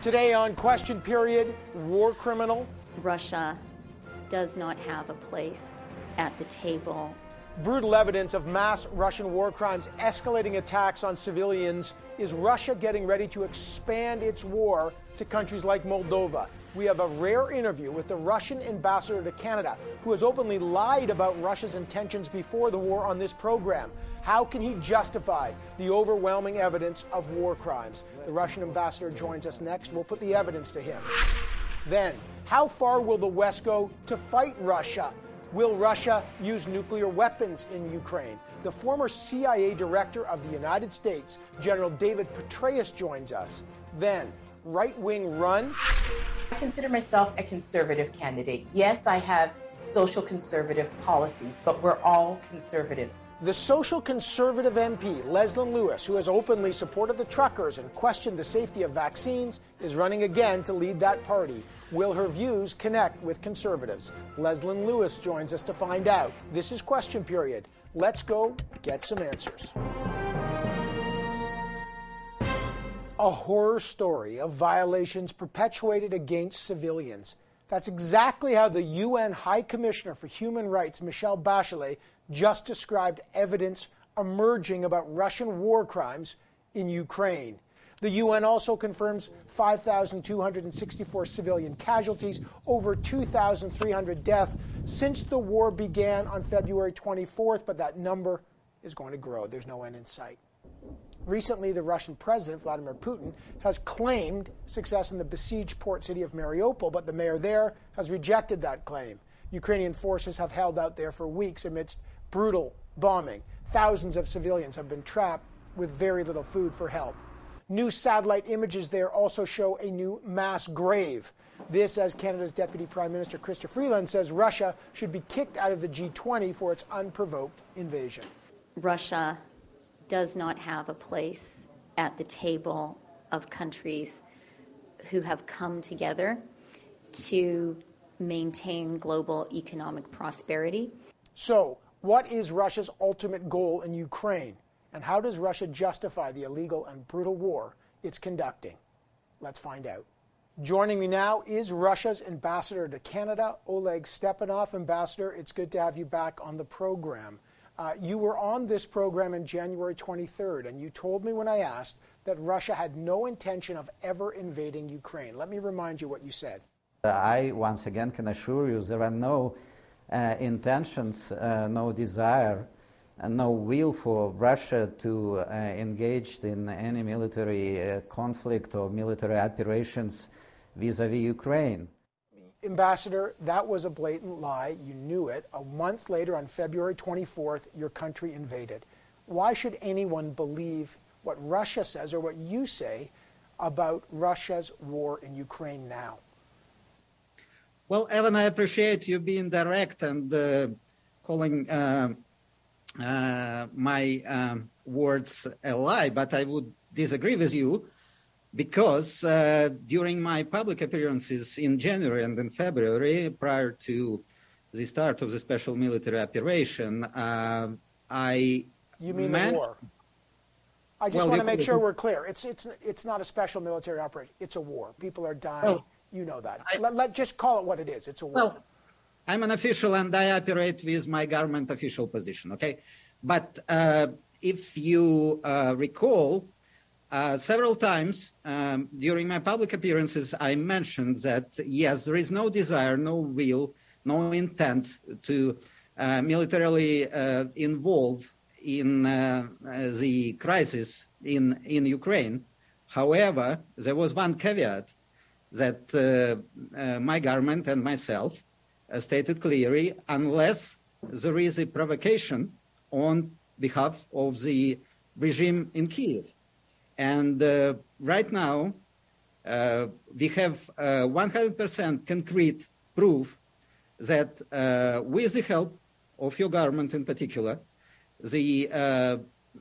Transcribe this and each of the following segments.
Today on Question Period, war criminal. Russia does not have a place at the table. Brutal evidence of mass Russian war crimes, escalating attacks on civilians. Is Russia getting ready to expand its war to countries like Moldova? We have a rare interview with the Russian ambassador to Canada, who has openly lied about Russia's intentions before the war on this program. How can he justify the overwhelming evidence of war crimes? The Russian ambassador joins us next. We'll put the evidence to him. Then, how far will the West go to fight Russia? Will Russia use nuclear weapons in Ukraine? The former CIA director of the United States, General David Petraeus, joins us. Then, right wing run? I consider myself a conservative candidate. Yes, I have social conservative policies, but we're all conservatives. The social conservative MP, Leslyn Lewis, who has openly supported the truckers and questioned the safety of vaccines, is running again to lead that party. Will her views connect with conservatives? Leslyn Lewis joins us to find out. This is Question Period. Let's go get some answers. A horror story of violations perpetuated against civilians. That's exactly how the UN High Commissioner for Human Rights, Michelle Bachelet, just described evidence emerging about Russian war crimes in Ukraine. The UN also confirms 5,264 civilian casualties, over 2,300 deaths since the war began on February 24th, but that number is going to grow. There's no end in sight. Recently, the Russian president, Vladimir Putin, has claimed success in the besieged port city of Mariupol, but the mayor there has rejected that claim. Ukrainian forces have held out there for weeks amidst brutal bombing. Thousands of civilians have been trapped with very little food for help. New satellite images there also show a new mass grave. This, as Canada's Deputy Prime Minister Chrystia Freeland says, Russia should be kicked out of the G20 for its unprovoked invasion. Russia does not have a place at the table of countries who have come together to maintain global economic prosperity. So, what is Russia's ultimate goal in Ukraine? And how does Russia justify the illegal and brutal war it's conducting? Let's find out. Joining me now is Russia's ambassador to Canada, Oleg Stepanov. Ambassador, it's good to have you back on the program. Uh, you were on this program in January 23rd, and you told me when I asked that Russia had no intention of ever invading Ukraine. Let me remind you what you said. I once again can assure you there are no uh, intentions, uh, no desire, and no will for Russia to uh, engage in any military uh, conflict or military operations vis-a-vis Ukraine. Ambassador, that was a blatant lie. You knew it. A month later, on February 24th, your country invaded. Why should anyone believe what Russia says or what you say about Russia's war in Ukraine now? Well, Evan, I appreciate you being direct and uh, calling uh, uh, my um, words a lie, but I would disagree with you because uh, during my public appearances in January and in February, prior to the start of the special military operation, uh, I you mean man- the war? I just well, want to make sure we're clear. It's it's it's not a special military operation. It's a war. People are dying. Well, you know that. I, let, let just call it what it is. It's a war. Well, I'm an official and I operate with my government official position. Okay, but uh, if you uh, recall, uh, several times um, during my public appearances, I mentioned that yes, there is no desire, no will, no intent to uh, militarily uh, involve in uh, the crisis in, in Ukraine. However, there was one caveat that uh, my government and myself stated clearly unless there is a provocation on behalf of the regime in Kiev. And uh, right now, uh, we have 100% uh, concrete proof that with the help of your government in particular, the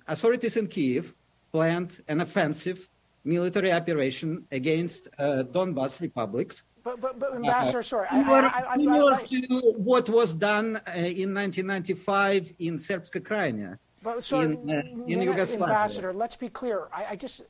authorities in Kiev planned an offensive military operation against uh, Donbas republics. But, but, but Ambassador, uh, sorry. Similar, I, I, I, similar to what was done uh, in 1995 in Serbska Krajina. But so, in, uh, in. Ambassador, let's be clear. I, I, just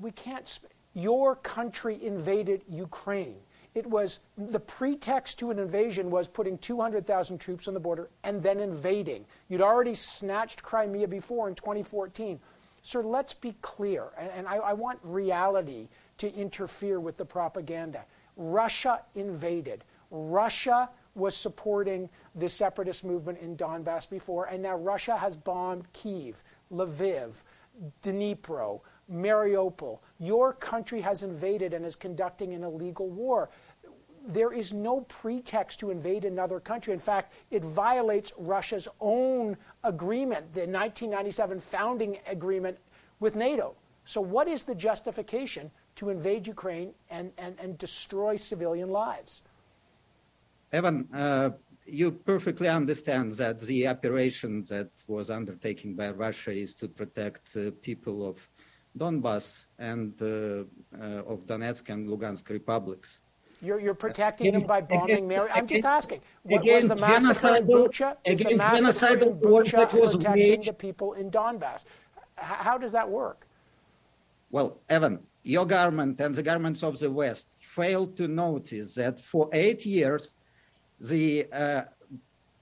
we can't. Your country invaded Ukraine. It was the pretext to an invasion was putting 200,000 troops on the border and then invading. You'd already snatched Crimea before in 2014. Sir, let's be clear, and, and I, I want reality to interfere with the propaganda. Russia invaded. Russia was supporting the separatist movement in Donbass before, and now Russia has bombed Kiev, Lviv, Dnipro, Mariupol. Your country has invaded and is conducting an illegal war. There is no pretext to invade another country. In fact, it violates Russia's own agreement, the 1997 founding agreement with NATO. So, what is the justification to invade Ukraine and, and, and destroy civilian lives? Evan, uh, you perfectly understand that the operation that was undertaken by Russia is to protect uh, people of Donbass and uh, uh of Donetsk and Lugansk republics. You're, you're protecting them by bombing Mary. I'm just asking. What, was the massacre in Bucha? Is the massacre in Bucha protecting the people in Donbass? How does that work? Well, Evan, your government and the governments of the West failed to notice that for eight years, the uh,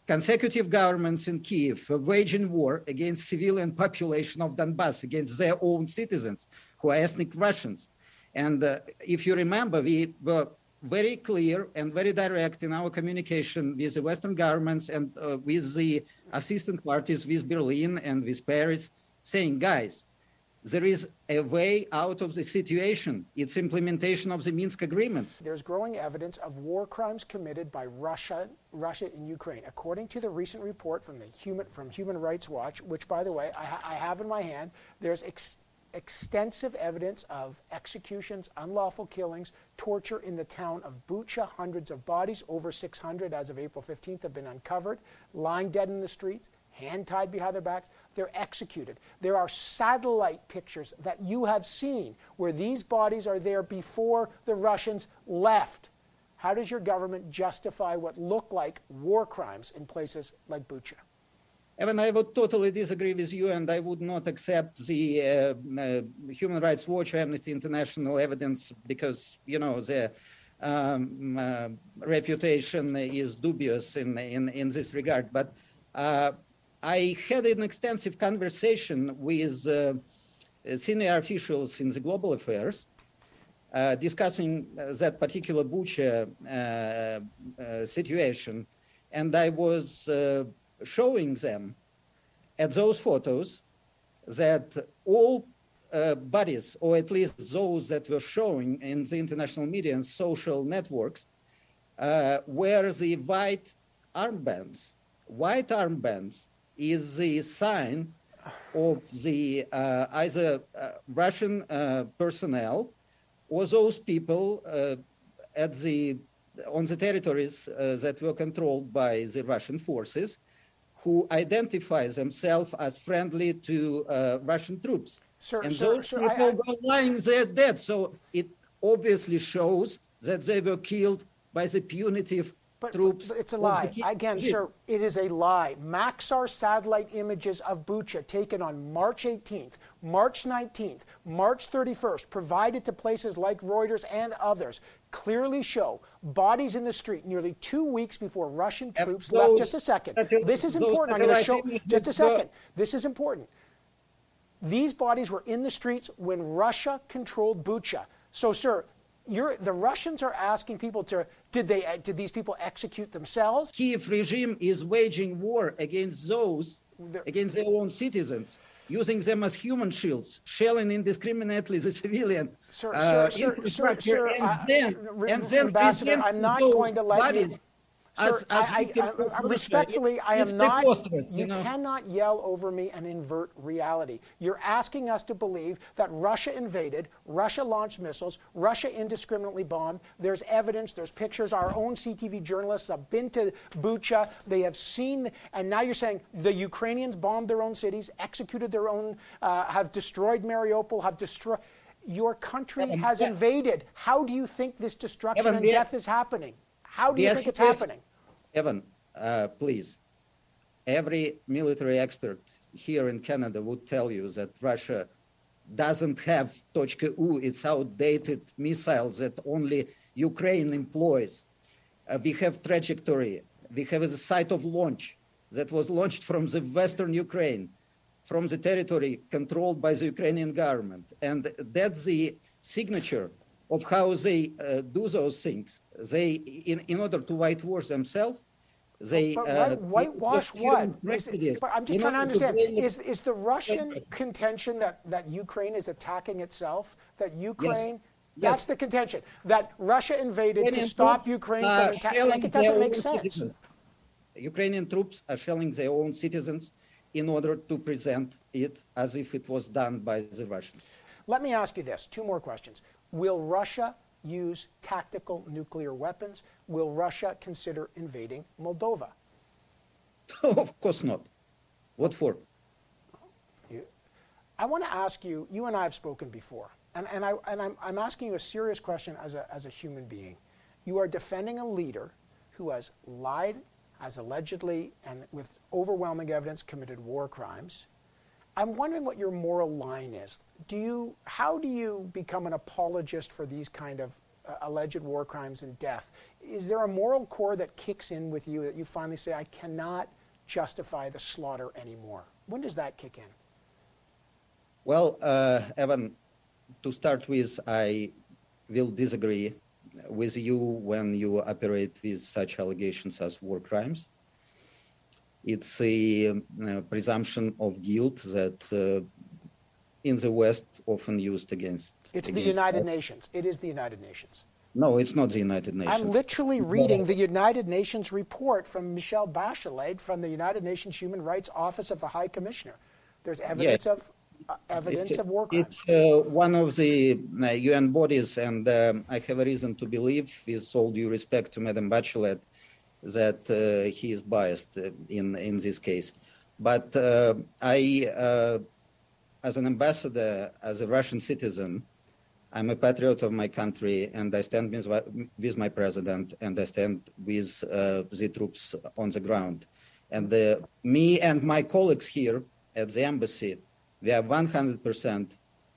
consecutive governments in Kiev waging war against civilian population of Donbass, against their own citizens who are ethnic Russians. And uh, if you remember, we were very clear and very direct in our communication with the Western governments and uh, with the assistant parties, with Berlin and with Paris, saying, guys, there is a way out of the situation. It's implementation of the Minsk agreements. There's growing evidence of war crimes committed by Russia, Russia in Ukraine. According to the recent report from the Human from Human Rights Watch, which, by the way, I, I have in my hand, there's ex- extensive evidence of executions, unlawful killings, torture in the town of Bucha. Hundreds of bodies, over 600 as of April 15th, have been uncovered, lying dead in the streets, hand tied behind their backs. They're executed. There are satellite pictures that you have seen where these bodies are there before the Russians left. How does your government justify what look like war crimes in places like Bucha? Evan, I would totally disagree with you, and I would not accept the uh, uh, Human Rights Watch, Amnesty International evidence because, you know, the um, uh, reputation is dubious in, in, in this regard. But uh, I had an extensive conversation with uh, senior officials in the global affairs uh, discussing uh, that particular Bucha uh, uh, situation. And I was showing them at those photos that all uh, bodies, or at least those that were showing in the international media and social networks, uh, were the white armbands. White armbands is the sign of the uh, either uh, Russian uh, personnel or those people uh, at the on the territories uh, that were controlled by the Russian forces who identify themselves as friendly to uh, Russian troops. Sir, and sir, those sir, people I, I... were lying there dead. So it obviously shows that they were killed by the punitive but, troops. But it's a lie. Again, sir, it is a lie. Maxar satellite images of Bucha taken on March 18th, March 19th, March 31st, provided to places like Reuters and others, clearly show bodies in the street nearly two weeks before Russian troops those, left. Just a second. This is important. I'm going to show. Just a second. This is important. These bodies were in the streets when Russia controlled Bucha. So, sir, you're, the Russians are asking people to did they did these people execute themselves? Kiev regime is waging war against those against their own citizens, using them as human shields, shelling indiscriminately the civilian sir, uh, sir, sir, sir, and then, and then Ambassador, I'm not going to let you. Sir, as, as I, I, I, respectfully, I am not. You, know? cannot yell over me and invert reality. You're asking us to believe that Russia invaded, Russia launched missiles, Russia indiscriminately bombed. There's evidence, there's pictures. Our own CTV journalists have been to Bucha. They have seen, and now you're saying the Ukrainians bombed their own cities, executed their own, uh, have destroyed Mariupol, have destroyed. Your country has invaded. How do you think this destruction and death is happening? How do you think it's happening? Evan, uh, please. Every military expert here in Canada would tell you that Russia doesn't have Tochka U, it's outdated missiles that only Ukraine employs. Uh, we have trajectory. We have a site of launch that was launched from the western Ukraine, from the territory controlled by the Ukrainian government. And that's the signature of how they uh, do those things. They, in, in order to whitewash themselves, they but uh, whitewash what? Is but I'm just in trying to understand. blame- Is, is the Russian contention that, that Ukraine is attacking itself? That Ukraine, Yes. that's Yes. the contention. That Russia invaded to stop troops Ukraine from attacking? Like, it doesn't make sense. citizens. Ukrainian troops are shelling their own citizens in order to present it as if it was done by the Russians. Let me ask you this two more questions. Will Russia use tactical nuclear weapons? Will Russia consider invading Moldova? of course not. What for? You- I want to ask you, you and I have spoken before, and, and, I, and I'm, I'm asking you a serious question as a, as a human being. You are defending a leader who has lied, has allegedly, and with overwhelming evidence, committed war crimes. I'm wondering what your moral line is. Do you, how do you become an apologist for these kind of uh, alleged war crimes and death? Is there a moral core that kicks in with you that you finally say, I cannot justify the slaughter anymore? When does that kick in? Well, uh, Evan, to start with, I will disagree with you when you operate with such allegations as war crimes. It's a um, uh, presumption of guilt that uh, in the West often used against. It's the United us. Nations. It is the United Nations. No, it's not the United Nations. I'm literally reading the United Nations report from Michelle Bachelet from the United Nations Human Rights Office of the High Commissioner. There's evidence of uh, evidence It's- of war crimes. It's uh, one of the uh, UN bodies, and um, I have a reason to believe, with all due respect to Madam Bachelet, that uh, he is biased uh, in in this case. But uh, I, uh, as an ambassador, as a Russian citizen, I'm a patriot of my country, and I stand with, with my president, and I stand with uh, the troops on the ground. And uh, me and my colleagues here at the embassy, we are 100%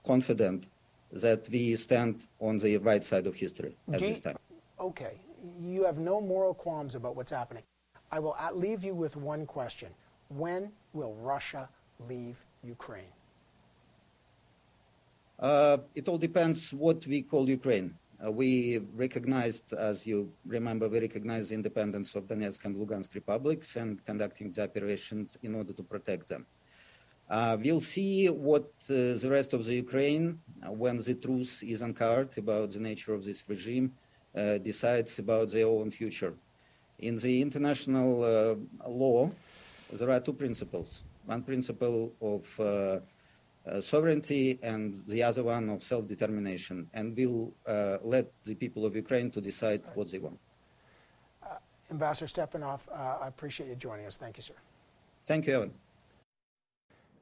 confident that we stand on the right side of history at Do this time. Okay, you have no moral qualms about what's happening. I will leave you with one question. When will Russia leave Ukraine? Uh, it all depends what we call Ukraine. Uh, we recognized, as you remember, we recognized the independence of Donetsk and Lugansk republics and conducting the operations in order to protect them. Uh, we'll see what uh, the rest of the Ukraine, uh, when the truth is uncovered about the nature of this regime, decides about their own future. In the international uh, law, there are two principles. One principle of uh, uh, sovereignty and the other one of self-determination, and we'll uh, let the people of Ukraine to decide what they want. Ambassador Stepanov, uh, I appreciate you joining us. Thank you, sir. Thank you, Evan.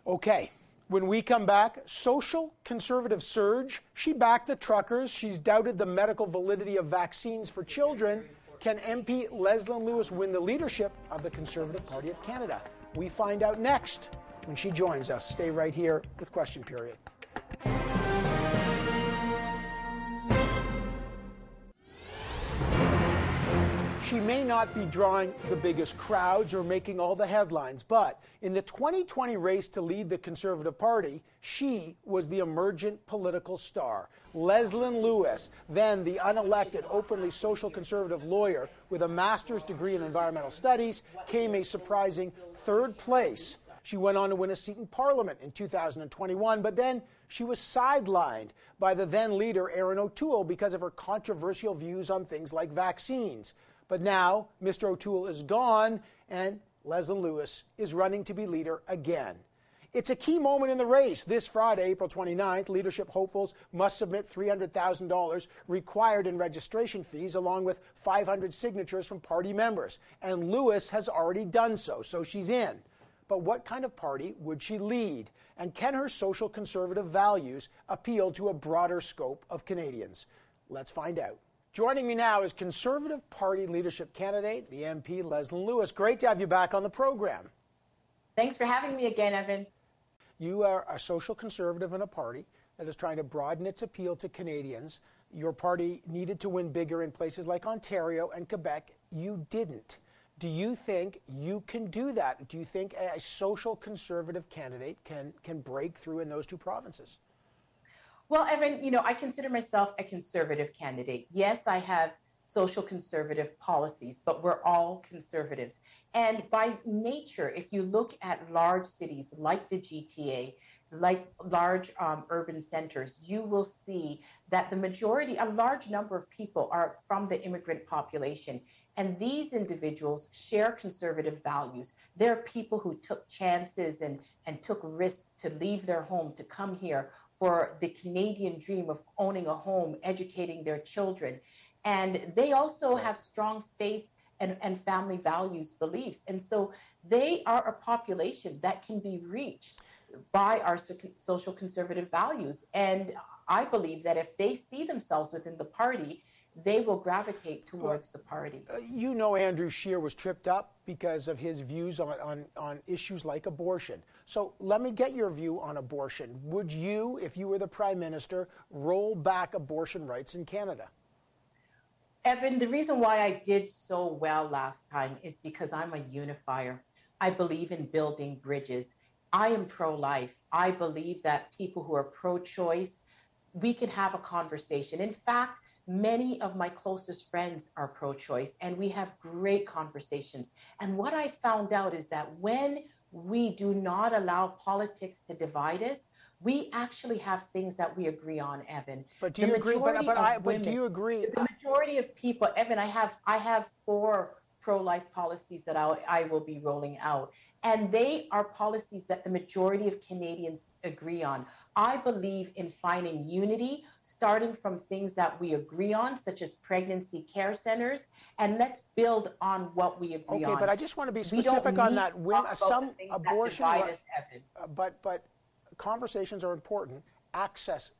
Okay. When we come back, social conservative surge. She backed the truckers. She's doubted the medical validity of vaccines for children. Can MP Leslyn Lewis win the leadership of the Conservative Party of Canada? We find out next when she joins us. Stay right here with Question Period. She may not be drawing the biggest crowds or making all the headlines, but in the 2020 race to lead the Conservative Party, she was the emergent political star. Leslyn Lewis, then the unelected, openly social conservative lawyer with a master's degree in environmental studies, came a surprising third place. She went on to win a seat in Parliament in 2021, but then she was sidelined by the then leader, Erin O'Toole, because of her controversial views on things like vaccines. But now, Mr. O'Toole is gone, and Leslyn Lewis is running to be leader again. It's a key moment in the race. This Friday, April 29th, leadership hopefuls must submit $300,000 required in registration fees, along with 500 signatures from party members. And Lewis has already done so, so she's in. But what kind of party would she lead? And can her social conservative values appeal to a broader scope of Canadians? Let's find out. Joining me now is Conservative Party leadership candidate, the MP Leslyn Lewis. Great to have you back on the program. Thanks for having me again, Evan. You are a social conservative in a party. that is trying to broaden its appeal to Canadians. Your party needed to win bigger in places like Ontario and Quebec. You didn't. Do you think you can do that? Do you think a social conservative candidate can, can break through in those two provinces? Well, Evan, you know, I consider myself a conservative candidate. Yes, I have social conservative policies, but we're all conservatives. And by nature, if you look at large cities like the GTA, like large um, urban centers, you will see that the majority, a large number of people are from the immigrant population. And these individuals share conservative values. They're people who took chances and, and took risks to leave their home to come here for the Canadian dream of owning a home, educating their children. And they also have strong faith and, and family values beliefs. And so they are a population that can be reached by our social conservative values. And I believe that if they see themselves within the party, they will gravitate towards the party. Uh, you know, Andrew Scheer was tripped up because of his views on, on, on issues like abortion. So let me get your view on abortion. Would you, if you were the prime minister, roll back abortion rights in Canada? Evan, the reason why I did so well last time is because I'm a unifier. I believe in building bridges. I am pro life. I believe that people who are pro choice, we can have a conversation. In fact, many of my closest friends are pro choice, and we have great conversations. And what I found out is that when we do not allow politics to divide us, we actually have things that we agree on, Evan. But do you agree? But, but, I, but do you agree? The majority of people, Evan, I have I have four pro-life policies that I, I will be rolling out. And they are policies that the majority of Canadians agree on. I believe in finding unity, starting from things that we agree on, such as pregnancy care centers, and let's build on what we agree okay, on. Okay, but I just want to be specific on that. When some abortion, uh, but but conversations are important. Access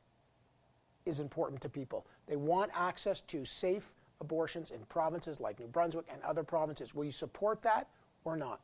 is important to people. They want access to safe abortions in provinces like New Brunswick and other provinces. Will you support that or not?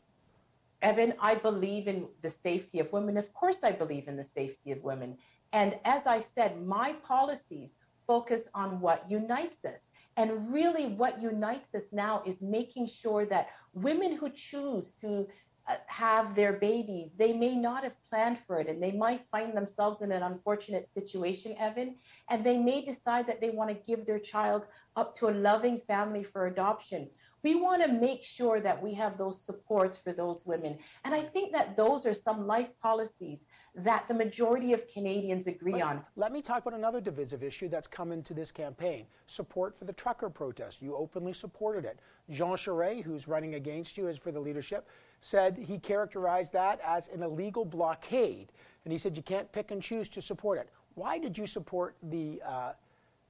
Evan, I believe in the safety of women. Of course, I believe in the safety of women. And as I said, my policies focus on what unites us. And really, what unites us now is making sure that women who choose to uh, have their babies, they may not have planned for it and they might find themselves in an unfortunate situation, Evan, and they may decide that they want to give their child up to a loving family for adoption. We want to make sure that we have those supports for those women. And I think that those are some life policies that the majority of Canadians agree but on. Let me talk about another divisive issue that's come into this campaign support for the trucker protest. You openly supported it. Jean Charest, who's running against you as for the leadership, said he characterized that as an illegal blockade. And he said you can't pick and choose to support it. Why did you support the uh,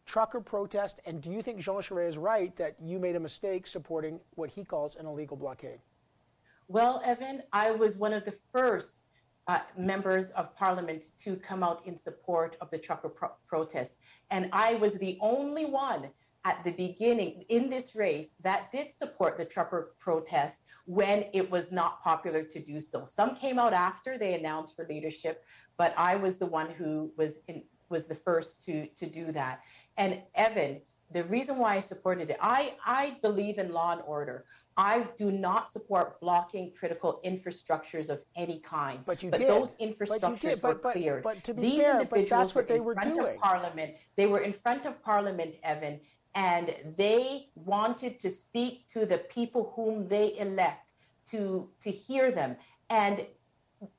trucker protest? And do you think Jean Charest is right that you made a mistake supporting what he calls an illegal blockade? Well, Evan, I was one of the first uh, members of parliament to come out in support of the trucker pro- protest. And I was the only one at the beginning in this race that did support the trucker protest when it was not popular to do so. Some came out after they announced for leadership, but I was the one who was in, was the first to to do that. And Evan, the reason why I supported it, I I believe in law and order. I do not support blocking critical infrastructures of any kind. But you but did. Those infrastructures did, but, were cleared. But, but to be These fair, individuals but that's what were they were doing. Parliament. They were in front of Parliament, Evan, and they wanted to speak to the people whom they elect to to hear them. And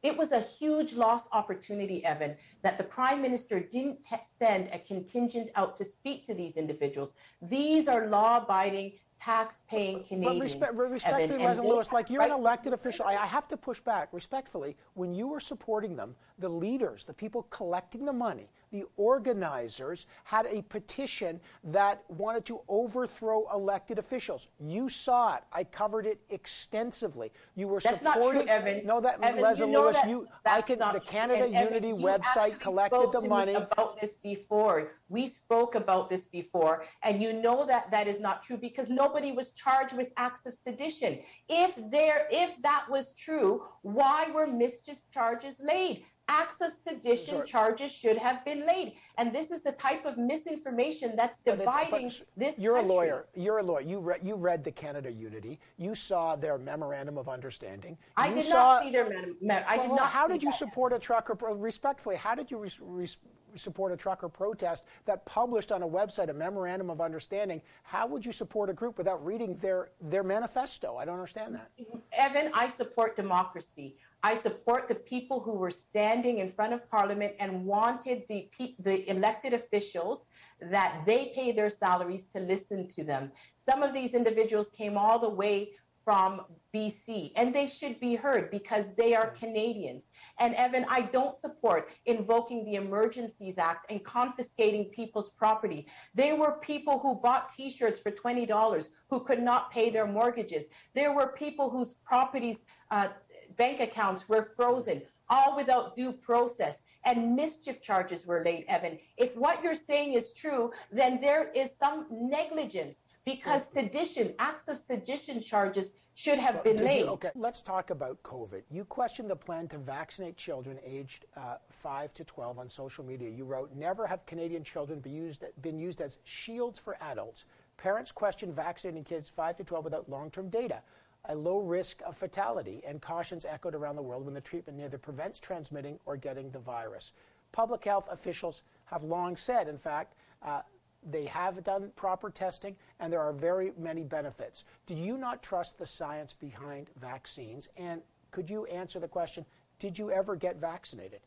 it was a huge lost opportunity, Evan, that the prime minister didn't send a contingent out to speak to these individuals. These are law abiding tax-paying Canadians. But respe- respectfully, Leslyn Lewis, like you're right. an elected official, I, I have to push back respectfully. When you were supporting them, the leaders, the people collecting the money, the organizers had a petition that wanted to overthrow elected officials. You saw it. I covered it extensively. You were that's supporting. Not true, Evan. No, that Evan, Leslyn you know Lewis. You, I can. The Canada and Unity Evan, website collected the money. about this before. We spoke about this before, and you know that that is not true because nobody was charged with acts of sedition. If there, if that was true, why were mischief charges laid? Acts of sedition Sorry. charges should have been laid. And this is the type of misinformation that's But but dividing this You're country. a lawyer. You're a lawyer. You, re- you read the Canada Unity. You saw their memorandum of understanding. I you did saw, not see their mem- me- I Well, did not how did you that. support a trucker? Pro- respectfully, how did you res- res- support a trucker protest that published on a website a memorandum of understanding? How would you support a group without reading their their manifesto? I don't understand that. Evan, I support democracy. I support the people who were standing in front of Parliament and wanted the the elected officials that they pay their salaries to listen to them. Some of these individuals came all the way from BC and they should be heard because they are Canadians. And Evan, I don't support invoking the Emergencies Act and confiscating people's property. There were people who bought t shirts for $20 who could not pay their mortgages. There were people whose properties, uh, bank accounts were frozen, all without due process. And mischief charges were laid, Evan. If what you're saying is true, then there is some negligence because sedition, acts of sedition charges should have been laid. you, okay, let's talk about COVID. You questioned the plan to vaccinate children aged uh, 5 to 12 on social media. You wrote, Never have Canadian children be used, been used as shields for adults. Parents question vaccinating kids 5 to 12 without long term data. A low risk of fatality, and cautions echoed around the world when the treatment neither prevents transmitting or getting the virus. Public health officials have long said, in fact, uh, they have done proper testing, and there are very many benefits. Do you not trust the science behind vaccines? And could you answer the question Did you ever get vaccinated?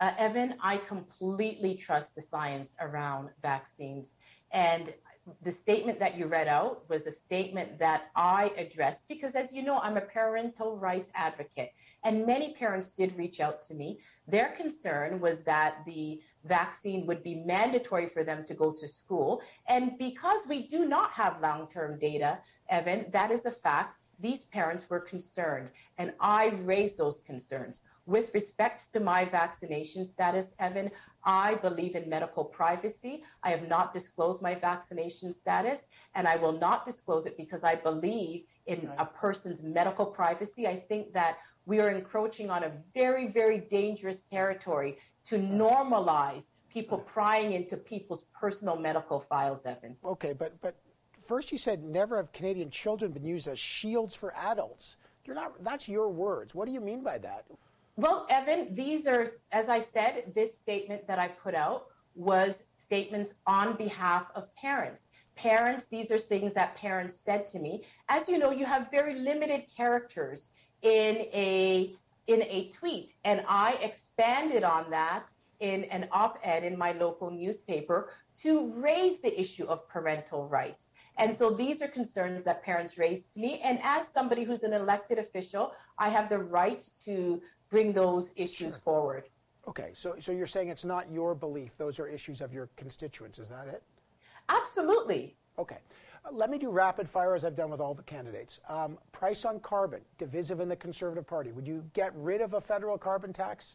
Uh, Evan, I completely trust the science around vaccines. And the statement that you read out was a statement that I addressed because, as you know, I'm a parental rights advocate. And many parents did reach out to me. Their concern was that the vaccine would be mandatory for them to go to school. And because we do not have long term data, Evan, that is a fact. These parents were concerned, and I raised those concerns. With respect to my vaccination status, Evan, I believe in medical privacy. I have not disclosed my vaccination status, and I will not disclose it because I believe in a person's medical privacy. I think that we are encroaching on a very, very dangerous territory to normalize people prying into people's personal medical files, Evan. Okay, but, but first you said never have Canadian children been used as shields for adults. You're not, that's your words. What do you mean by that? Well, Evan, these are, as I said, this statement that I put out was statements on behalf of parents. Parents, these are things that parents said to me. As you know, you have very limited characters in a in a tweet, and I expanded on that in an op-ed in my local newspaper to raise the issue of parental rights. And so these are concerns that parents raised to me. And as somebody who's an elected official, I have the right to bring those issues Sure. forward. Okay, so, so you're saying it's not your belief, those are issues of your constituents, is that it? Absolutely. Okay. Uh, Let me do rapid fire as I've done with all the candidates. Um, price on carbon, divisive in the Conservative Party. Would you get rid of a federal carbon tax?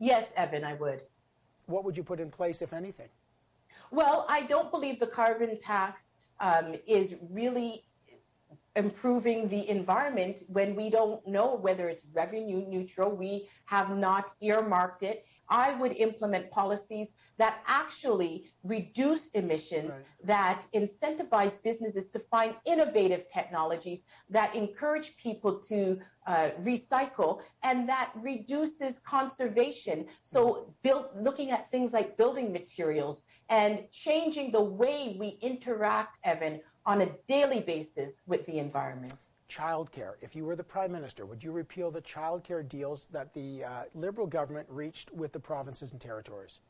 Yes, Evan, I would. What would you put in place, if anything? Well, I don't believe the carbon tax um, is really improving the environment when we don't know whether it's revenue neutral. We have not earmarked it. I would implement policies that actually reduce emissions, Right. that incentivize businesses to find innovative technologies, that encourage people to uh, recycle, and that reduces conservation. So, build, looking at things like building materials and changing the way we interact, Evan, on a daily basis with the environment. Childcare. If you were the Prime Minister, would you repeal the childcare deals that the uh, Liberal government reached with the provinces and territories?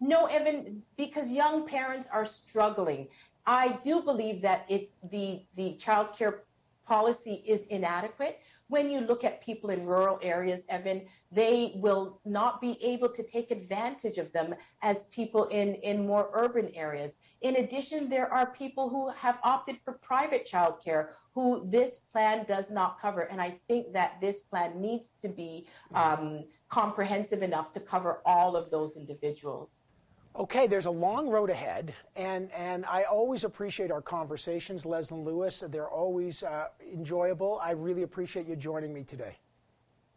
No, Evan, because young parents are struggling. I do believe that it the the child care policy is inadequate. When you look at people in rural areas, Evan, they will not be able to take advantage of them as people in, in more urban areas. In addition, there are people who have opted for private childcare who this plan does not cover. And I think that this plan needs to be um, comprehensive enough to cover all of those individuals. Okay, there's a long road ahead, and, and I always appreciate our conversations, Leslyn Lewis. They're always uh, enjoyable. I really appreciate you joining me today.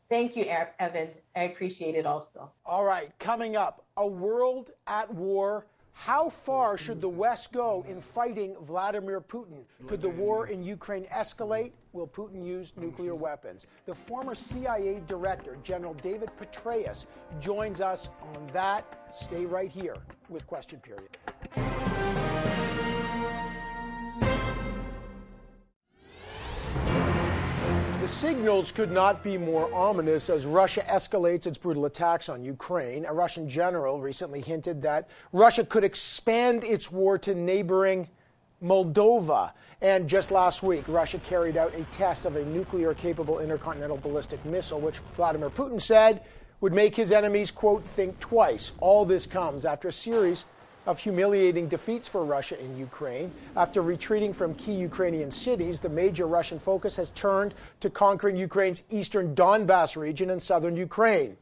Thank you, Evan. I appreciate it also. All right, coming up, a world at war. How far should the West go in fighting Vladimir Putin? Could the war in Ukraine escalate? Will Putin use nuclear weapons? The former CIA director, General David Petraeus, joins us on that. Stay right here with Question Period. The signals could not be more ominous as Russia escalates its brutal attacks on Ukraine. A Russian general recently hinted that Russia could expand its war to neighboring Moldova. And just last week, Russia carried out a test of a nuclear capable intercontinental ballistic missile, which Vladimir Putin said would make his enemies, quote, think twice. All this comes after a series of humiliating defeats for Russia in Ukraine. After retreating from key Ukrainian cities, the major Russian focus has turned to conquering Ukraine's eastern Donbass region and southern Ukraine.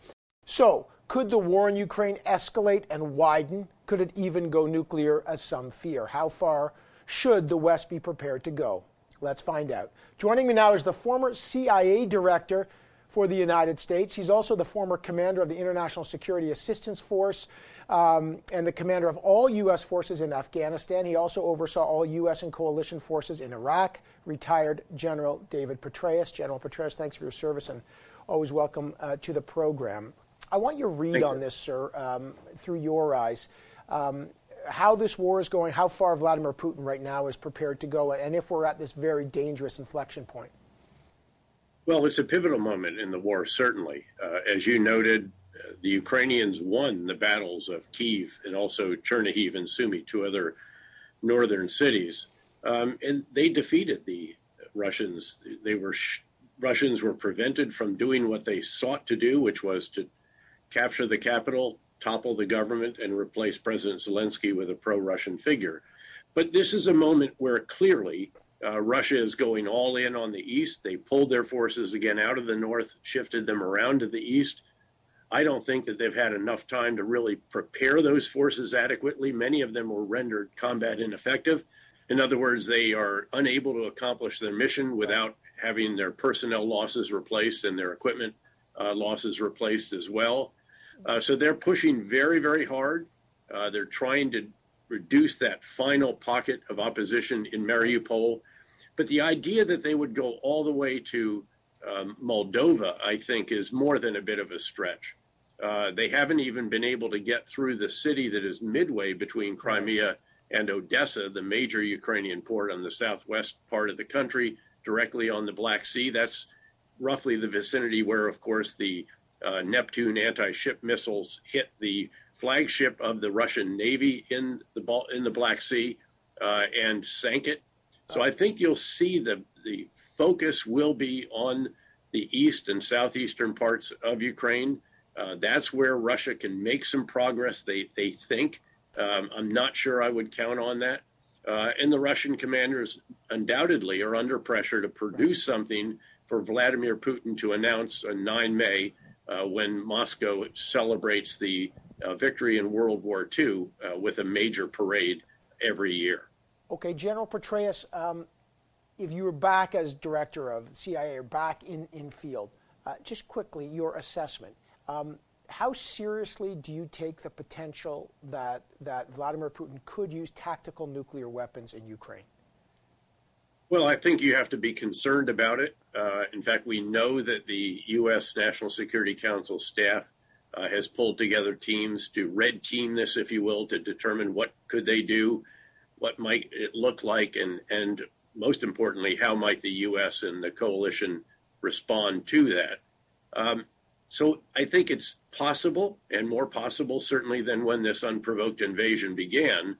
So, could the war in Ukraine escalate and widen? Could it even go nuclear, as some fear? How far should the West be prepared to go? Let's find out. Joining me now is the former CIA director for the United States. He's also the former commander of the International Security Assistance Force um, and the commander of all U.S. forces in Afghanistan. He also oversaw all U.S. and coalition forces in Iraq. Retired General David Petraeus. General Petraeus, thanks for your service and always welcome uh, to the program. I want your read Thank on you. this, sir, um, through your eyes. Um, how this war is going, how far Vladimir Putin right now is prepared to go, and if we're at this very dangerous inflection point. Well, it's a pivotal moment in the war, certainly. Uh, as you noted, the Ukrainians won the battles of Kiev and also Chernihiv and Sumy, two other northern cities, um, and they defeated the Russians. They were Russians were prevented from doing what they sought to do, which was to capture the capital, topple the government, and replace President Zelensky with a pro-Russian figure. But this is a moment where clearly uh, Russia is going all in on the east. They pulled their forces again out of the north, shifted them around to the east. I don't think that they've had enough time to really prepare those forces adequately. Many of them were rendered combat ineffective. In other words, they are unable to accomplish their mission without having their personnel losses replaced and their equipment uh, losses replaced as well. Uh, so they're pushing very, very hard. Uh, they're trying to reduce that final pocket of opposition in Mariupol. But the idea that they would go all the way to um, Moldova, I think, is more than a bit of a stretch. Uh, they haven't even been able to get through the city that is midway between Crimea and Odessa, the major Ukrainian port on the southwest part of the country, directly on the Black Sea. That's roughly the vicinity where, of course, the uh, Neptune anti-ship missiles hit the flagship of the Russian Navy in the in the Black Sea uh, and sank it. So I think you'll see the the focus will be on the east and southeastern parts of Ukraine. Uh, that's where Russia can make some progress. They they think. Um, I'm not sure I would count on that. Uh, and the Russian commanders undoubtedly are under pressure to produce something for Vladimir Putin to announce on 9 May when Moscow celebrates the uh, victory in World War II uh, with a major parade every year. Okay, General Petraeus, um, if you were back as director of CIA or back in, in field, uh, just quickly, your assessment. Um, how seriously do you take the potential that, that Vladimir Putin could use tactical nuclear weapons in Ukraine? Well, I think you have to be concerned about it. Uh, in fact, we know that the U.S. National Security Council staff uh, has pulled together teams to red team this, if you will, to determine what could they do, what might it look like, and and most importantly, how might the U.S. and the coalition respond to that? Um, so I think it's possible, and more possible certainly than when this unprovoked invasion began,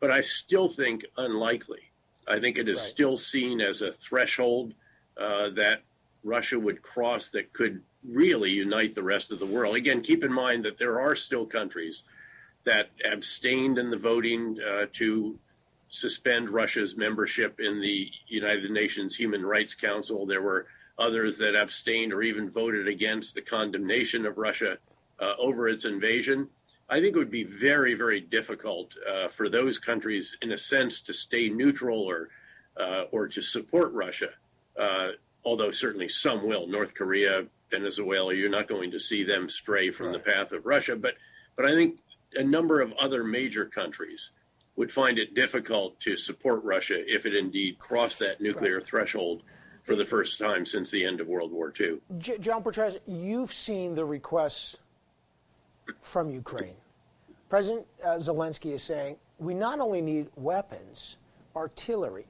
but I still think unlikely. I think it is right. still seen as a threshold uh, that Russia would cross that could really unite the rest of the world. Again, keep in mind that there are still countries that abstained in the voting uh, to suspend Russia's membership in the United Nations Human Rights Council. There were others that abstained or even voted against the condemnation of Russia uh, over its invasion. I think it would be very, very difficult uh, for those countries, in a sense, to stay neutral or uh, or to support Russia. Uh, although certainly some will. North Korea, Venezuela. You're not going to see them stray from right. the path of Russia. But, but I think a number of other major countries would find it difficult to support Russia if it indeed crossed that nuclear right. threshold for the first time since the end of World War II. J- John Petraeus, you've seen the requests from Ukraine. President uh, Zelensky is saying we not only need weapons, artillery,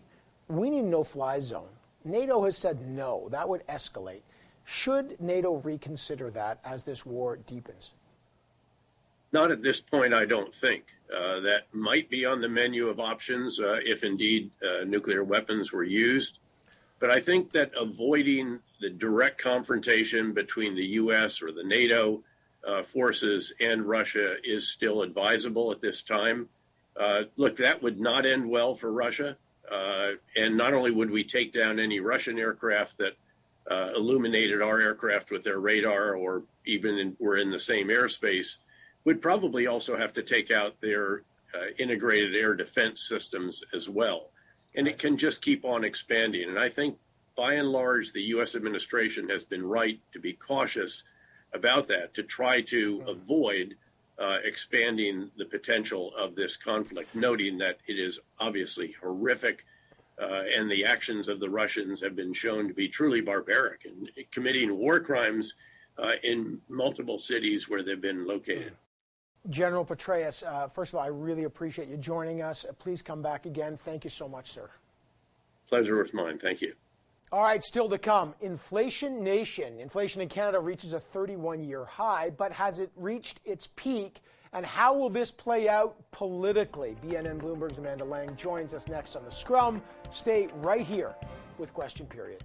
we need no fly zone. NATO has said no, that would escalate. Should NATO reconsider that as this war deepens? Not at this point, I don't think. Uh, that might be on the menu of options uh, if indeed uh, nuclear weapons were used. But I think that avoiding the direct confrontation between the U.S. or the NATO uh, forces and Russia is still advisable at this time. Uh, look, that would not end well for Russia. Uh, and not only would we take down any Russian aircraft that uh, illuminated our aircraft with their radar or even in, were in the same airspace, we'd probably also have to take out their uh, integrated air defense systems as well. And it can just keep on expanding. And I think by and large, the U.S. administration has been right to be cautious about that to try to avoid uh, expanding the potential of this conflict, noting that it is obviously horrific. Uh, and the actions of the Russians have been shown to be truly barbaric and committing war crimes uh, in multiple cities where they've been located. General Petraeus, uh, first of all, I really appreciate you joining us. Please come back again. Thank you so much, sir. Pleasure was mine. Thank you. All right, still to come. Inflation Nation. Inflation in Canada reaches a 31 year high, but has it reached its peak? And how will this play out politically? BNN Bloomberg's Amanda Lang joins us next on the Scrum. Stay right here with Question Period.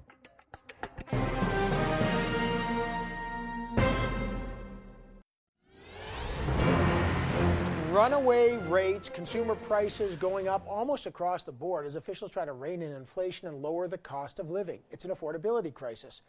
Runaway rates, consumer prices going up almost across the board as officials try to rein in inflation and lower the cost of living. It's an affordability crisis.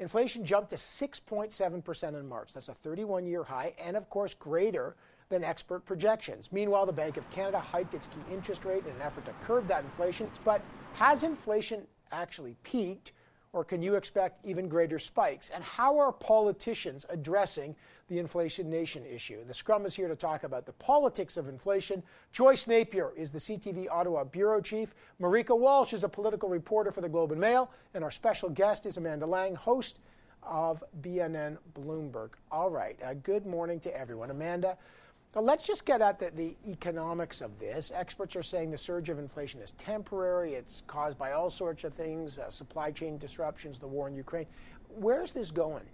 Inflation jumped to 6.7% in March. That's a 31 year high, and of course, greater than expert projections. Meanwhile, the Bank of Canada hiked its key interest rate in an effort to curb that inflation. But has inflation actually peaked, or can you expect even greater spikes? And how are politicians addressing the Inflation Nation issue. The Scrum is here to talk about the politics of inflation. Joyce Napier is the CTV Ottawa Bureau Chief. Marieke Walsh is a political reporter for the Globe and Mail. And our special guest is Amanda Lang, host of BNN Bloomberg. All right, uh, good morning to everyone. Amanda, uh, let's just get at the, the, economics of this. Experts are saying the surge of inflation is temporary. It's caused by all sorts of things, uh, supply chain disruptions, the war in Ukraine. Where's this going?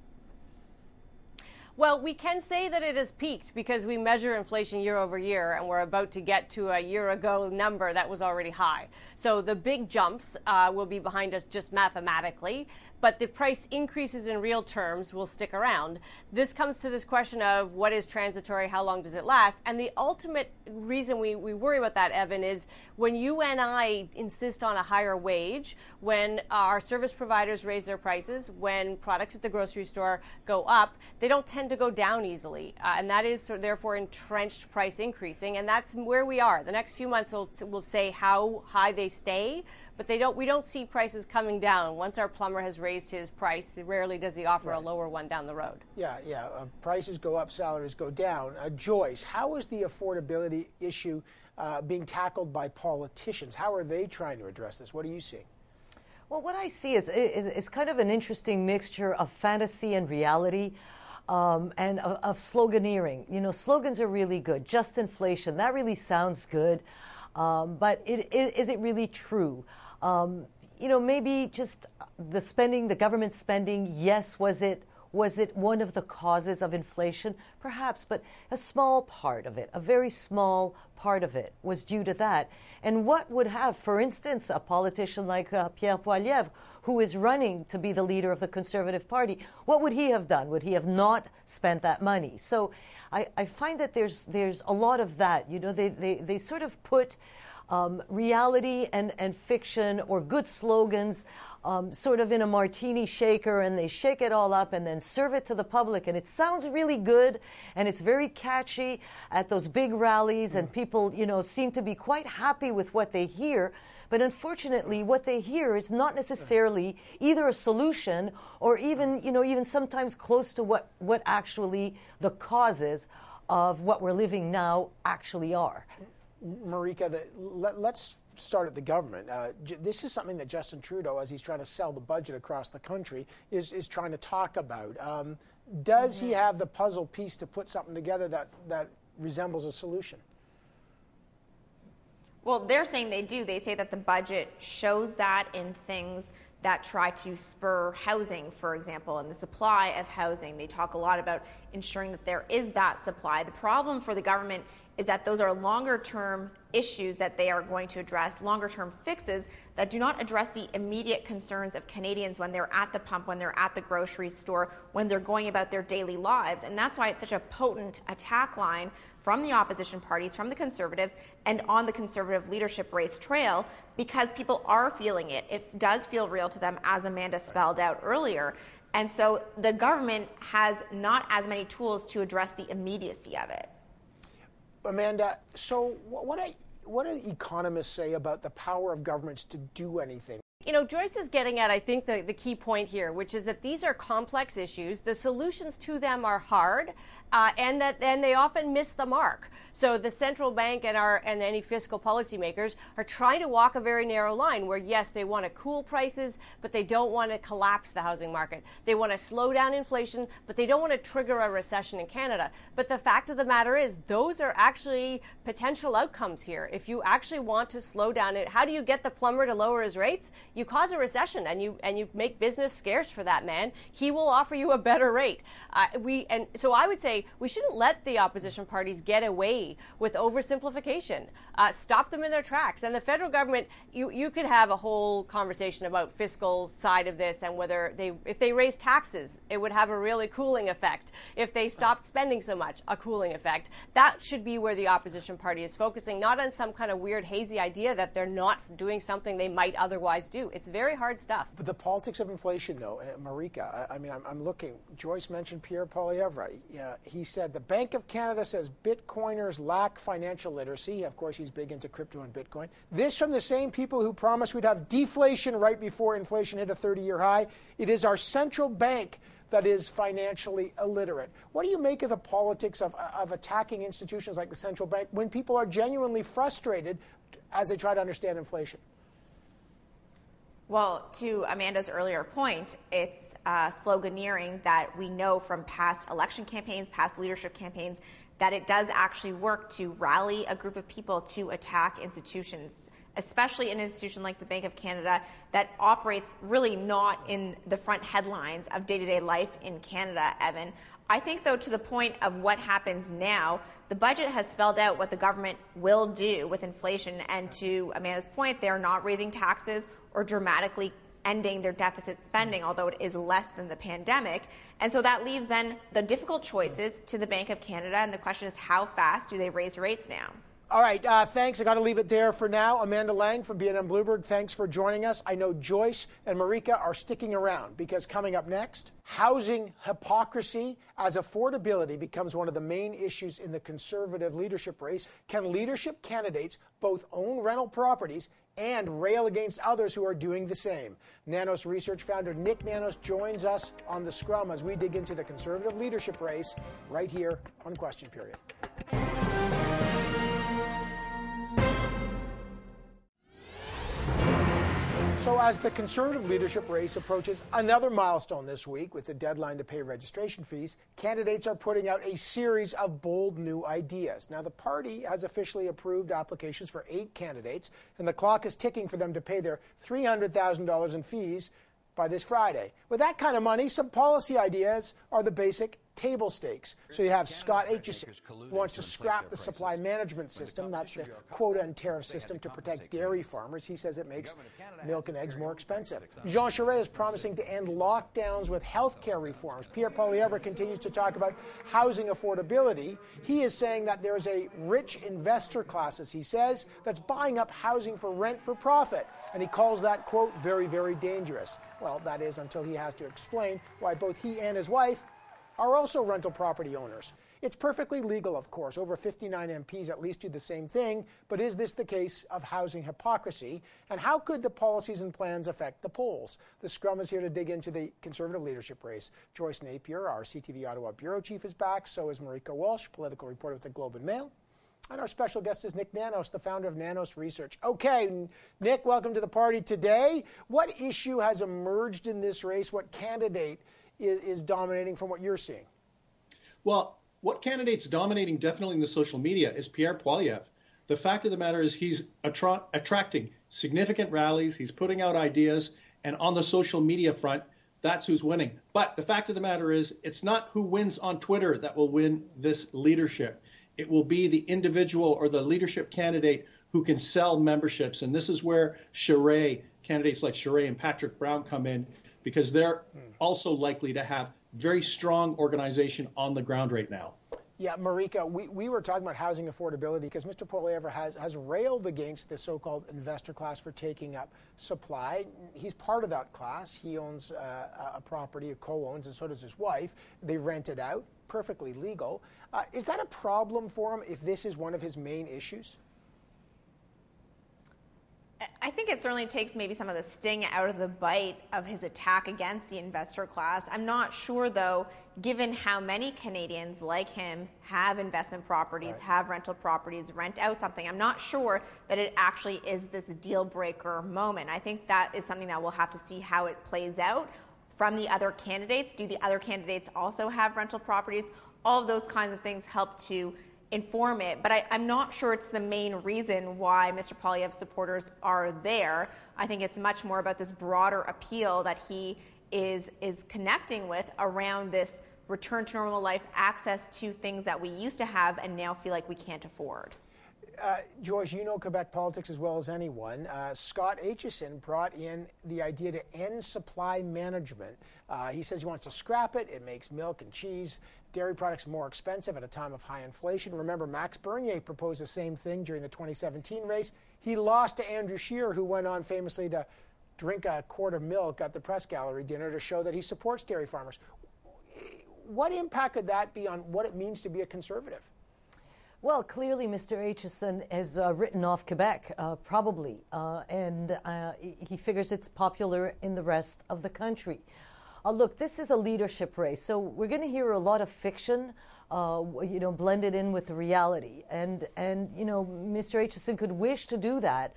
Well, we can say that it has peaked because we measure inflation year over year, and we're about to get to a year ago number that was already high. So the big jumps uh, will be behind us just mathematically but the price increases in real terms will stick around. This comes to this question of what is transitory, how long does it last? And the ultimate reason we, we worry about that, Evan, is when you and I insist on a higher wage, when our service providers raise their prices, when products at the grocery store go up, they don't tend to go down easily. Uh, and that is therefore entrenched price increasing. And that's where we are. The next few months will, will say how high they stay but they don't. We don't see prices coming down. Once our plumber has raised his price, rarely does he offer right. a lower one down the road. Yeah, yeah. Uh, prices go up, salaries go down. Uh, Joyce, how is the affordability issue uh, being tackled by politicians? How are they trying to address this? What are you seeing? Well, what I see is, is, is kind of an interesting mixture of fantasy and reality. Um, and of, of, sloganeering. You know, slogans are really good. Just inflation, that really sounds good. Um, but it, it, is it really true? Um, you know, maybe just the spending, the government spending, yes, was it was it one of the causes of inflation? Perhaps, but a small part of it, a very small part of it, was due to that. And what would have, for instance, a politician like uh, Pierre Poilievre, who is running to be the leader of the Conservative Party, what would he have done? Would he have not spent that money? So I, I find that there's, there's a lot of that. You know, they, they, they sort of put um, reality and, and fiction or good slogans um, sort of in a martini shaker and they shake it all up and then serve it to the public. And it sounds really good and it's very catchy at those big rallies, and people, you know, seem to be quite happy with what they hear. But unfortunately, what they hear is not necessarily either a solution or even, you know, even sometimes close to what, what actually the causes of what we're living now actually are. Marieke, the, let, us start at the government. Uh, j- this is something that Justin Trudeau, as he's trying to sell the budget across the country, is, is trying to talk about. Um, does mm-hmm. he have the puzzle piece to put something together that, that resembles a solution? Well, they're saying they do. They say that the budget shows that in things that try to spur housing, for example, and the supply of housing. They talk a lot about ensuring that there is that supply. The problem for the government is that those are longer term issues that they are going to address, longer term fixes that do not address the immediate concerns of Canadians when they're at the pump, when they're at the grocery store, when they're going about their daily lives. And that's why it's such a potent attack line from the opposition parties, from the Conservatives, and on the Conservative leadership race trail because people are feeling it. It does feel real to them, as Amanda spelled out earlier. And so the government has not as many tools to address the immediacy of it. Amanda, so what, I, what do economists say about the power of governments to do anything? You know, Joyce is getting at, I think, the, the key point here, which is that these are complex issues. The solutions to them are hard, uh, and that and they often miss the mark. So the central bank and our and any fiscal policymakers are trying to walk a very narrow line where yes, they want to cool prices, but they don't want to collapse the housing market. They want to slow down inflation, but they don't want to trigger a recession in Canada. But the fact of the matter is those are actually potential outcomes here. If you actually want to slow down it, how do you get the plumber to lower his rates? You cause a recession and you and you make business scarce for that man. He will offer you a better rate. Uh, we and so I would say we shouldn't let the opposition parties get away with oversimplification. Uh, stop them in their tracks. And the federal government, you, you could have a whole conversation about fiscal side of this and whether they, if they raise taxes, it would have a really cooling effect. If they stopped spending so much, a cooling effect. That should be where the opposition party is focusing, not on some kind of weird, hazy idea that they're not doing something they might otherwise do. It's very hard stuff. But the politics of inflation, though, uh, Marieke, I, I mean, I'm, I'm, looking. Joyce mentioned Pierre Poilievre. Yeah, he said the Bank of Canada says Bitcoiners lack financial literacy. Of course, he's big into crypto and Bitcoin. This from the same people who promised we'd have deflation right before inflation hit a 30 year high. It is our central bank that is financially illiterate. What do you make of the politics of, of attacking institutions like the central bank when people are genuinely frustrated as they try to understand inflation? Well, to Amanda's earlier point, it's uh, sloganeering that we know from past election campaigns, past leadership campaigns, that it does actually work to rally a group of people to attack institutions, especially an institution like the Bank of Canada that operates really not in the front headlines of day to day life in Canada, Evan. I think, though, to the point of what happens now, the budget has spelled out what the government will do with inflation. And to Amanda's point, they're not raising taxes or dramatically ending their deficit spending, although it is less than the pandemic. And so that leaves then the difficult choices to the Bank of Canada. And the question is how fast do they raise rates now? All right, uh, thanks. I got to leave it there for now. Amanda Lang from BNN Bloomberg, thanks for joining us. I know Joyce and Marieke are sticking around because coming up next, housing hypocrisy as affordability becomes one of the main issues in the conservative leadership race. Can leadership candidates both own rental properties and rail against others who are doing the same. Nanos research founder Nick Nanos joins us on the scrum as we dig into the conservative leadership race right here on Question Period. So, as the conservative leadership race approaches another milestone this week with the deadline to pay registration fees, candidates are putting out a series of bold new ideas. Now, the party has officially approved applications for eight candidates, and the clock is ticking for them to pay their $300,000 in fees by this Friday. With that kind of money, some policy ideas are the basic table stakes. So you have Scott Aitchison who wants to scrap the supply management system. That's the quota and tariff system to protect dairy farmers. He says it makes milk and eggs more expensive. Jean Charest is promising to end lockdowns with health care reforms. Pierre Poilievre continues to talk about housing affordability. He is saying that there's a rich investor class, as he says, that's buying up housing for rent for profit. And he calls that, quote, very, very dangerous. Well, that is until he has to explain why both he and his wife are also rental property owners. It's perfectly legal, of course. Over 59 MPs at least do the same thing. But is this the case of housing hypocrisy? And how could the policies and plans affect the polls? The Scrum is here to dig into the Conservative leadership race. Joyce Napier, our CTV Ottawa bureau chief, is back. So is Marieke Walsh, political reporter with the Globe and Mail. And our special guest is Nick Nanos, the founder of Nanos Research. Okay, Nick, welcome to the party today. What issue has emerged in this race? What candidate is, is dominating from what you're seeing? Well, what candidate's dominating definitely in the social media is Pierre Poilievre. The fact of the matter is he's attra- attracting significant rallies, he's putting out ideas, and on the social media front, that's who's winning. But the fact of the matter is, it's not who wins on Twitter that will win this leadership. It will be the individual or the leadership candidate who can sell memberships. And this is where Charest, candidates like Charest and Patrick Brown come in, because they're also likely to have very strong organization on the ground right now. Yeah, Marieke, we, we were talking about housing affordability because Mr. Poilievre has, has railed against the so called investor class for taking up supply. He's part of that class. He owns uh, a property, a co owns, and so does his wife. They rent it out, perfectly legal. Uh, is that a problem for him if this is one of his main issues? I think it certainly takes maybe some of the sting out of the bite of his attack against the investor class. I'm not sure, though, given how many Canadians like him have investment properties, right. have rental properties, rent out something, I'm not sure that it actually is this deal breaker moment. I think that is something that we'll have to see how it plays out from the other candidates. Do the other candidates also have rental properties? All of those kinds of things help to inform it. But I, am not sure it's the main reason why Mr. Poilievre's supporters are there. I think it's much more about this broader appeal that he is is connecting with around this return to normal life, access to things that we used to have and now feel like we can't afford. Uh, Joyce, you know Quebec politics as well as anyone. Uh, Scott Aitchison brought in the idea to end supply management. Uh, he says he wants to scrap it. It makes milk and cheese dairy products more expensive at a time of high inflation. Remember, Max Bernier proposed the same thing during the 2017 race. He lost to Andrew Scheer, who went on famously to drink a quart of milk at the press gallery dinner to show that he supports dairy farmers. What impact could that be on what it means to be a conservative? Well, clearly, Mr. Aitchison has uh, written off Quebec, uh, probably, uh, and uh, he figures it's popular in the rest of the country. Uh, look, this is a leadership race, so we're going to hear a lot of fiction, uh, you know, blended in with reality. And and you know, Mr. Aitchison could wish to do that.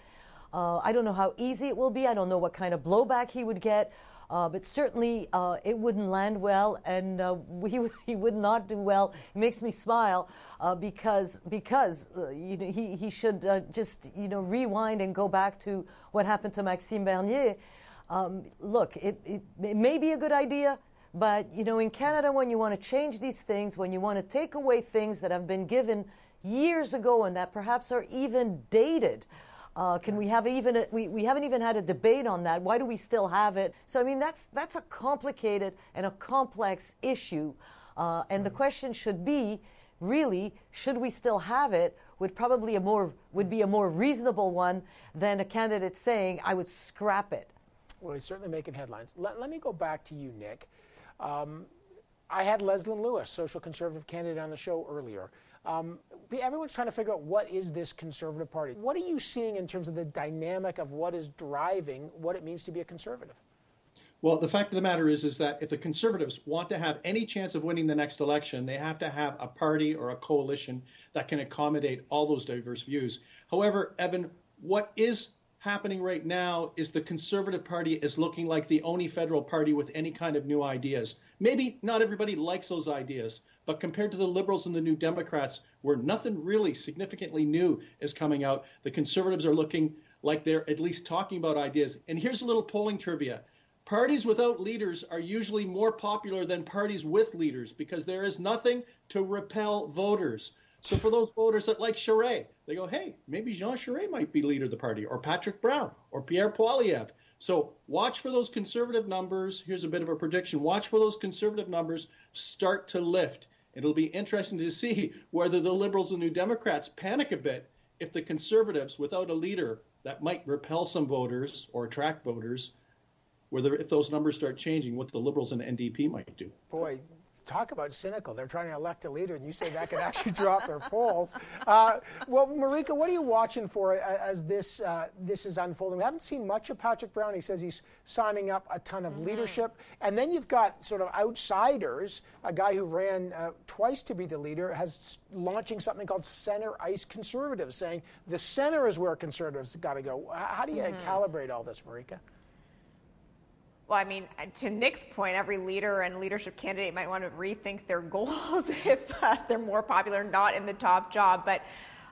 I don't know how easy it will be. I don't know what kind of blowback he would get. Uh, but certainly uh, it wouldn't land well, and uh, we, he would not do well. It makes me smile uh, because because uh, you know, he he should uh, just you know rewind and go back to what happened to Maxime Bernier um, look, it, it, it may be a good idea, but you know, in Canada, when you want to change these things, when you want to take away things that have been given years ago and that perhaps are even dated, uh, can we have even a, we, we haven't even had a debate on that? Why do we still have it? So I mean that's that's a complicated and a complex issue, uh, and the question should be really should we still have it? Would probably a more would be a more reasonable one than a candidate saying I would scrap it. Well, he's certainly making headlines. Let, let me go back to you, Nick. Um, I had Leslyn Lewis, social conservative candidate, on the show earlier. Um, everyone's trying to figure out what is this conservative party. What are you seeing in terms of the dynamic of what is driving what it means to be a conservative? Well, the fact of the matter is, is that if the conservatives want to have any chance of winning the next election, they have to have a party or a coalition that can accommodate all those diverse views. However, Evan, what is happening right now is the Conservative Party is looking like the only federal party with any kind of new ideas. Maybe not everybody likes those ideas, but compared to the Liberals and the New Democrats, where nothing really significantly new is coming out, the Conservatives are looking like they're at least talking about ideas. And here's a little polling trivia Parties without leaders are usually more popular than parties with leaders because there is nothing to repel voters. So for those voters that like Charest, they go, hey, maybe Jean Charest might be leader of the party, or Patrick Brown, or Pierre Poilievre. So watch for those conservative numbers. Here's a bit of a prediction. Watch for those conservative numbers start to lift. It'll be interesting to see whether the Liberals and New Democrats panic a bit if the Conservatives, without a leader that might repel some voters or attract voters, whether if those numbers start changing, what the Liberals and NDP might do. Boy, talk about cynical. They're trying to elect a leader, and you say that could actually drop their polls. Uh, well, Marieke, what are you watching for as this uh, this is unfolding? We haven't seen much of Patrick Brown. He says he's signing up a ton of mm-hmm. leadership, and then you've got sort of outsiders. A guy who ran uh, twice to be the leader has launching something called center ice conservatives, saying the center is where conservatives got to go. How do you mm-hmm. calibrate all this, Marieke? Well, I mean, to Nick's point, every leader and leadership candidate might want to rethink their goals if uh, they're more popular, not in the top job. But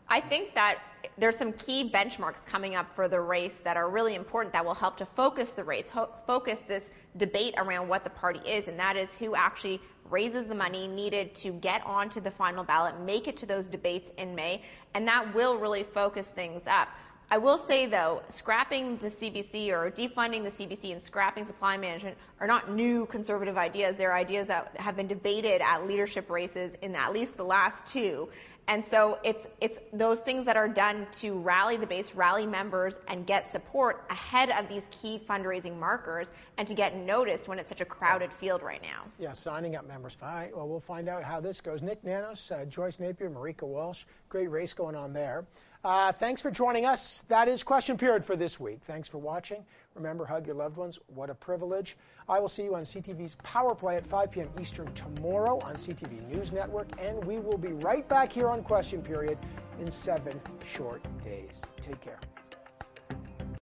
I think that there's some key benchmarks coming up for the race that are really important that will help to focus the race, ho- focus this debate around what the party is, and that is who actually raises the money needed to get onto the final ballot, make it to those debates in May, and that will really focus things up. I will say though, scrapping the CBC or defunding the CBC and scrapping supply management are not new conservative ideas. They're ideas that have been debated at leadership races in at least the last two. And so it's it's those things that are done to rally the base, rally members, and get support ahead of these key fundraising markers, and to get noticed when it's such a crowded field right now. Yeah, signing up members. All right. Well, we'll find out how this goes. Nick Nanos, uh, Joyce Napier, Marieke Walsh. Great race going on there. Uh, thanks for joining us. That is question period for this week. Thanks for watching. Remember, hug your loved ones. What a privilege. I will see you on CTV's Power Play at 5 p.m. Eastern tomorrow on CTV News Network, and we will be right back here on question period in seven short days. Take care.